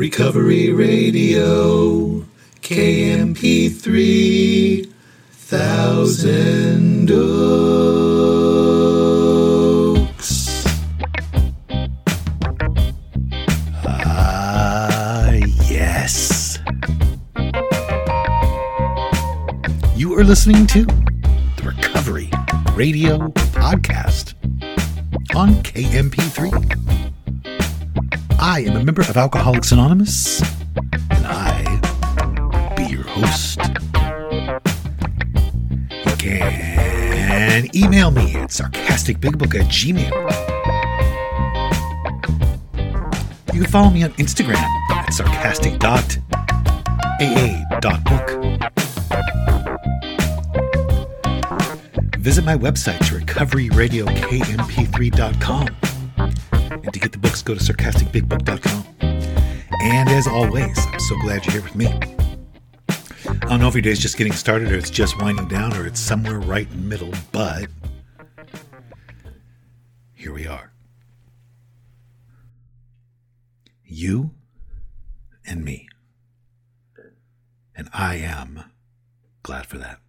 Recovery Radio, KMP3, Thousand Oaks. Ah, yes. You are listening to the Recovery Radio Podcast on KMP3. I am a member of Alcoholics Anonymous, and I be your host. You can email me at sarcasticbigbook at gmail. You can follow me on Instagram at sarcastic.aa.book. Visit my website, recoveryradiokmp3.com. To get the books, go to sarcasticbigbook.com. And as always, I'm so glad you're here with me. I don't know if your day's just getting started or it's just winding down or it's somewhere right in the middle, but here we are. You and me. And I am glad for that.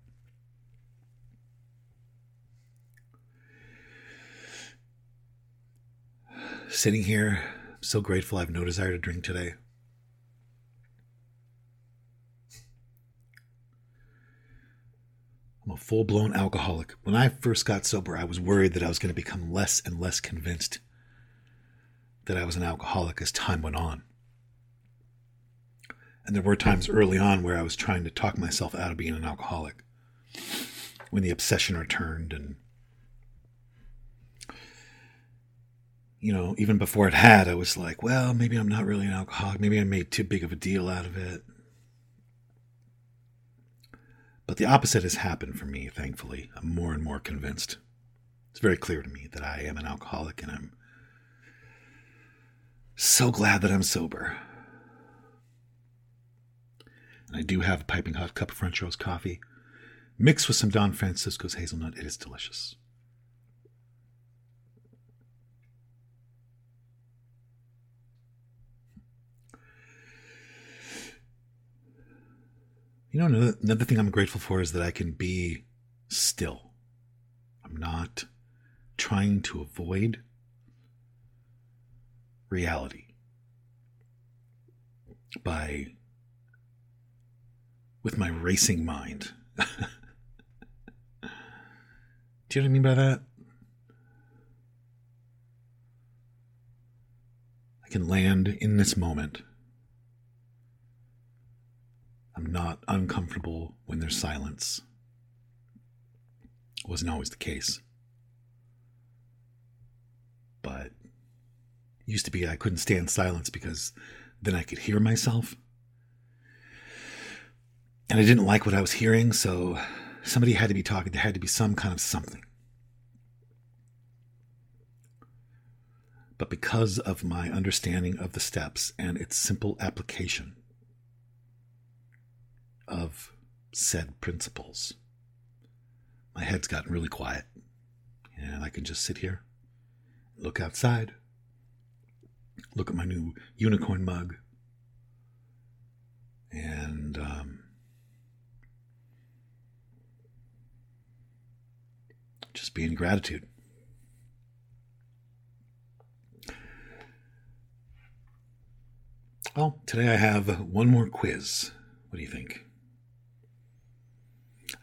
Sitting here, so grateful I have no desire to drink today. I'm a full blown alcoholic. When I first got sober, I was worried that I was going to become less and less convinced that I was an alcoholic as time went on. And there were times early on where I was trying to talk myself out of being an alcoholic. When the obsession returned, and, you know, even before it had, I was like, well, maybe I'm not really an alcoholic. Maybe I made too big of a deal out of it. But the opposite has happened for me, thankfully. I'm more and more convinced. It's very clear to me that I am an alcoholic and I'm so glad that I'm sober. And I do have a piping hot cup of French roast coffee mixed with some Don Francisco's hazelnut. It is delicious. You know, another, thing I'm grateful for is that I can be still. I'm not trying to avoid reality by with my racing mind. Do you know what I mean by that? I can land in this moment. I'm not uncomfortable when there's silence. It Wasn't always the case. But used to be I couldn't stand silence because then I could hear myself. And I didn't like what I was hearing, so somebody had to be talking. There had to be some kind of something. But because of my understanding of the steps and its simple application of said principles, my head's gotten really quiet. And I can just sit here, look outside, look at my new unicorn mug, and um, just be in gratitude. Well, today I have one more quiz. What do you think?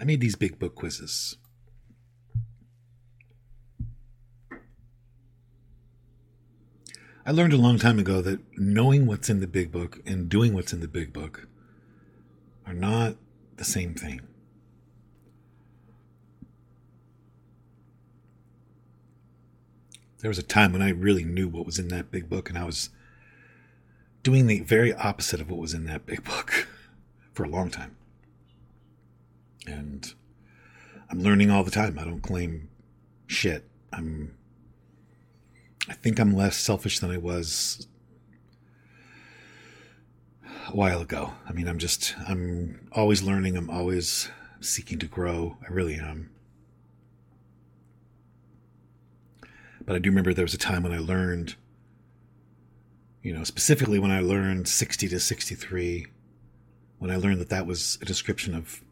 I made these big book quizzes. I learned a long time ago that knowing what's in the big book and doing what's in the big book are not the same thing. There was a time when I really knew what was in that big book, and I was doing the very opposite of what was in that big book for a long time. And I'm learning all the time. I don't claim shit. I'm I think I'm less selfish than I was a while ago. I mean, I'm just I'm always learning. I'm always seeking to grow. I really am. But I do remember there was a time when I learned You know, specifically when I learned 60 to 63, when I learned that that was a description of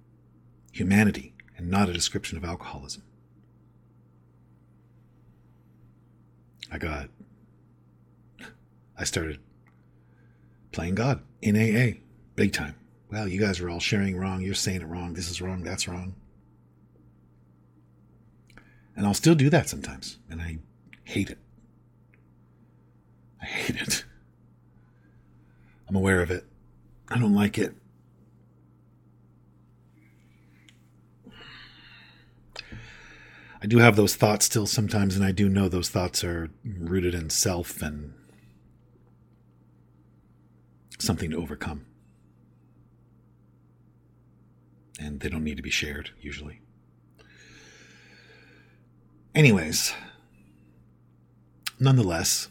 humanity and not a description of alcoholism. I got, I started playing God in AA, big time. Well, you guys are all sharing wrong. You're saying it wrong. This is wrong. That's wrong. And I'll still do that sometimes. And I hate it. I hate it. I'm aware of it. I don't like it. I do have those thoughts still sometimes, and I do know those thoughts are rooted in self and something to overcome. And they don't need to be shared, usually. Anyways, nonetheless,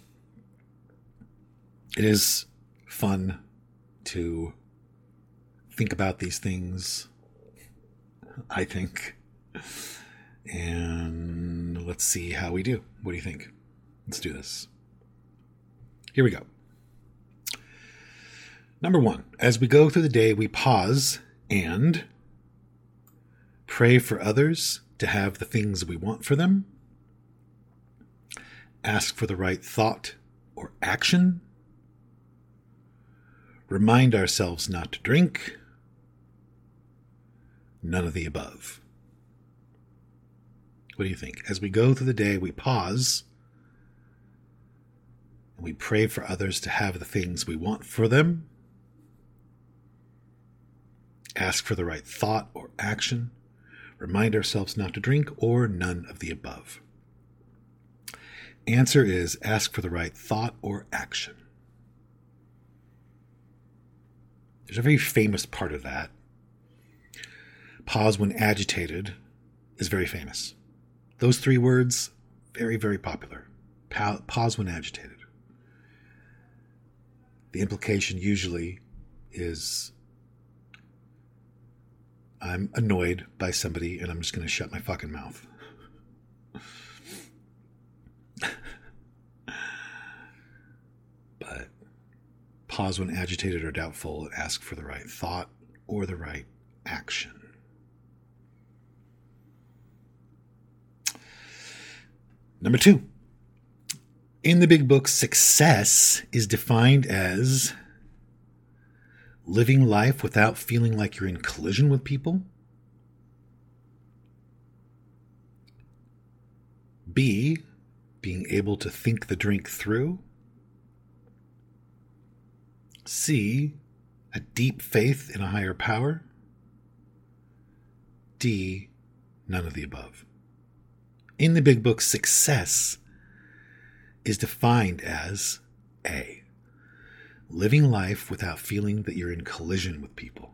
it is fun to think about these things, I think. And let's see how we do. What do you think? Let's do this. Here we go. Number one, as we go through the day, we pause and pray for others to have the things we want for them, ask for the right thought or action, remind ourselves not to drink, none of the above. What do you think? As we go through the day, we pause and we pray for others to have the things we want for them, ask for the right thought or action, remind ourselves not to drink, or none of the above. Answer is ask for the right thought or action. There's a very famous part of that. Pause when agitated is very famous. Those three words, very, very popular. Pa- pause when agitated. The implication usually is I'm annoyed by somebody and I'm just going to shut my fucking mouth. but pause when agitated or doubtful and ask for the right thought or the right action. Number two, in the big book, success is defined as living life without feeling like you're in collision with people. B, being able to think the drink through. C, a deep faith in a higher power. D, none of the above. In the big book, success is defined as A, living life without feeling that you're in collision with people.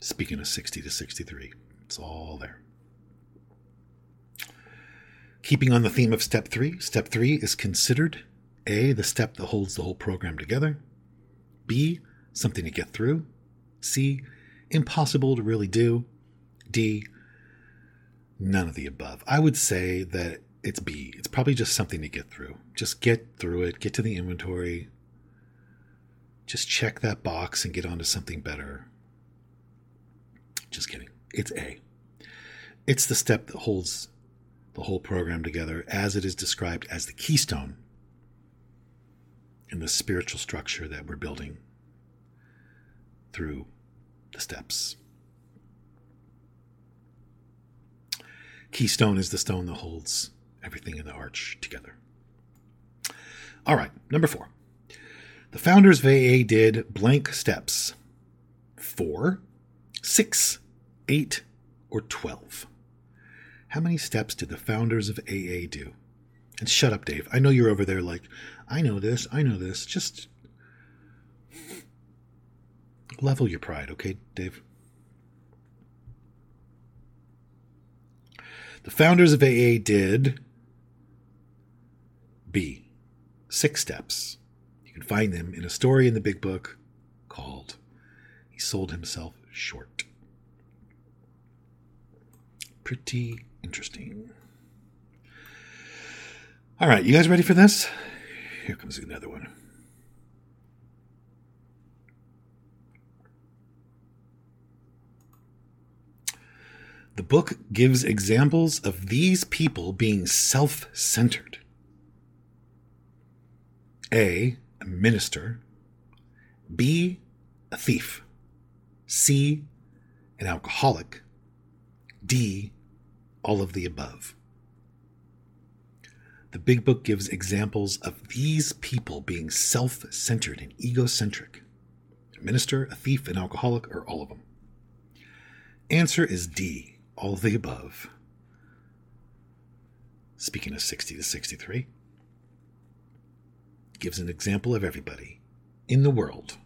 Speaking of 60 to 63, it's all there. Keeping on the theme of step three, step three is considered A, the step that holds the whole program together, B, something to get through, C, impossible to really do, D, none of the above. I would say that it's B. It's probably just something to get through. Just get through it, get to the inventory, just check that box and get onto something better. Just kidding. It's A. It's the step that holds the whole program together as it is described as the keystone in the spiritual structure that we're building through the steps. Keystone is the stone that holds everything in the arch together. All right, number four. The founders of AA did blank steps four, six, eight, or 12. How many steps did the founders of AA do? And shut up, Dave. I know you're over there like, I know this, I know this. Just level your pride, okay, Dave? The founders of AA did B, six steps. You can find them in a story in the big book called He Sold Himself Short. Pretty interesting. All right, you guys ready for this? Here comes another one. The book gives examples of these people being self centered. A. A minister. B. A thief. C. An alcoholic. D. All of the above. The Big Book gives examples of these people being self centered and egocentric. A minister, a thief, an alcoholic, or all of them. Answer is D all the above. Speaking of 60 to 63, gives an example of everybody in the world.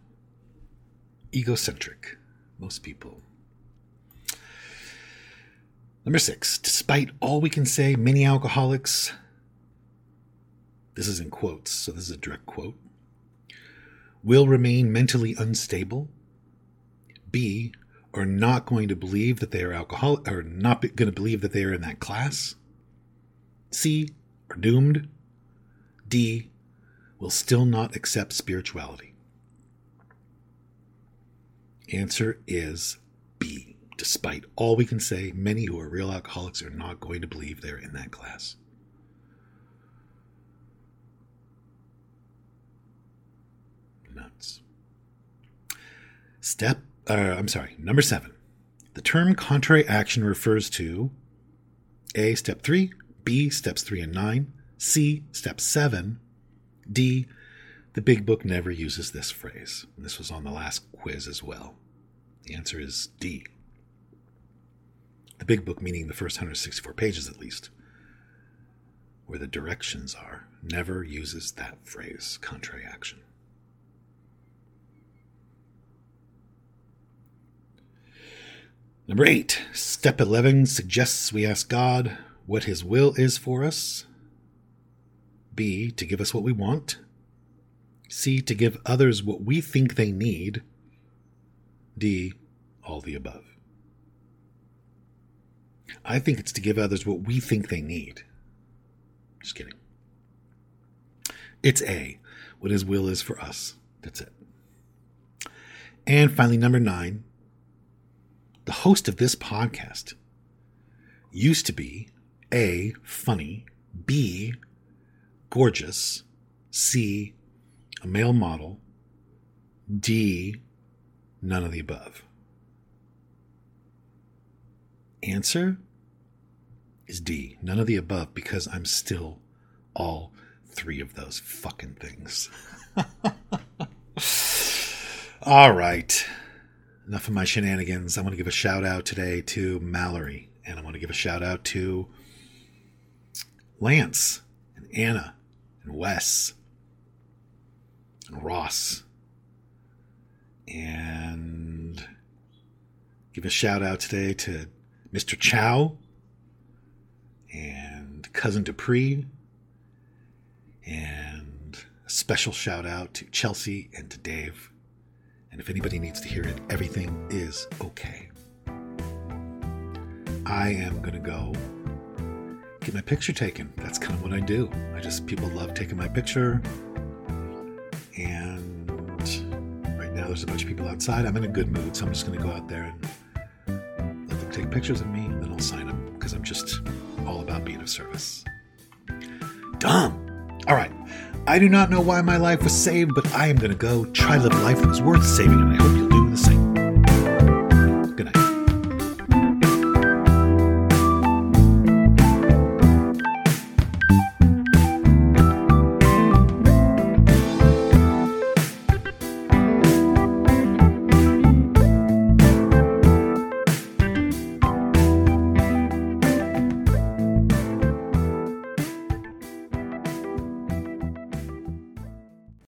Egocentric, most people. Number six, despite all we can say, many alcoholics, this is in quotes, so this is a direct quote, will remain mentally unstable. B, are not going to believe that they are alcoholic, or not going to believe that they are in that class. C, are doomed. D, will still not accept spirituality. Answer is B. Despite all we can say, many who are real alcoholics are not going to believe they're in that class. Nuts. Step uh, I'm sorry, number seven. The term contrary action refers to A, step three, B, steps three and nine, C, step seven, D, the big book never uses this phrase. This was on the last quiz as well. The answer is D. The big book, meaning the first 164 pages at least, where the directions are, never uses that phrase, contrary action. Number eight, step 11 suggests we ask God what His will is for us. B, to give us what we want. C, to give others what we think they need. D, all the above. I think it's to give others what we think they need. Just kidding. It's A, what His will is for us. That's it. And finally, number nine, the host of this podcast used to be A, funny, B, gorgeous, C, a male model, D, none of the above. Answer is D, none of the above, because I'm still all three of those fucking things. all right enough of my shenanigans. I want to give a shout out today to Mallory, and I want to give a shout out to Lance and Anna and Wes and Ross, and give a shout out today to Mr. Chow and Cousin Dupree, and a special shout out to Chelsea and to Dave. And if anybody needs to hear it, everything is okay. I am going to go get my picture taken. That's kind of what I do. I just, people love taking my picture. And right now there's a bunch of people outside. I'm in a good mood, so I'm just going to go out there and let them take pictures of me, and then I'll sign them because I'm just all about being of service. Dumb. I do not know why my life was saved, but I am going to go try to live a life that was worth saving, and I hope you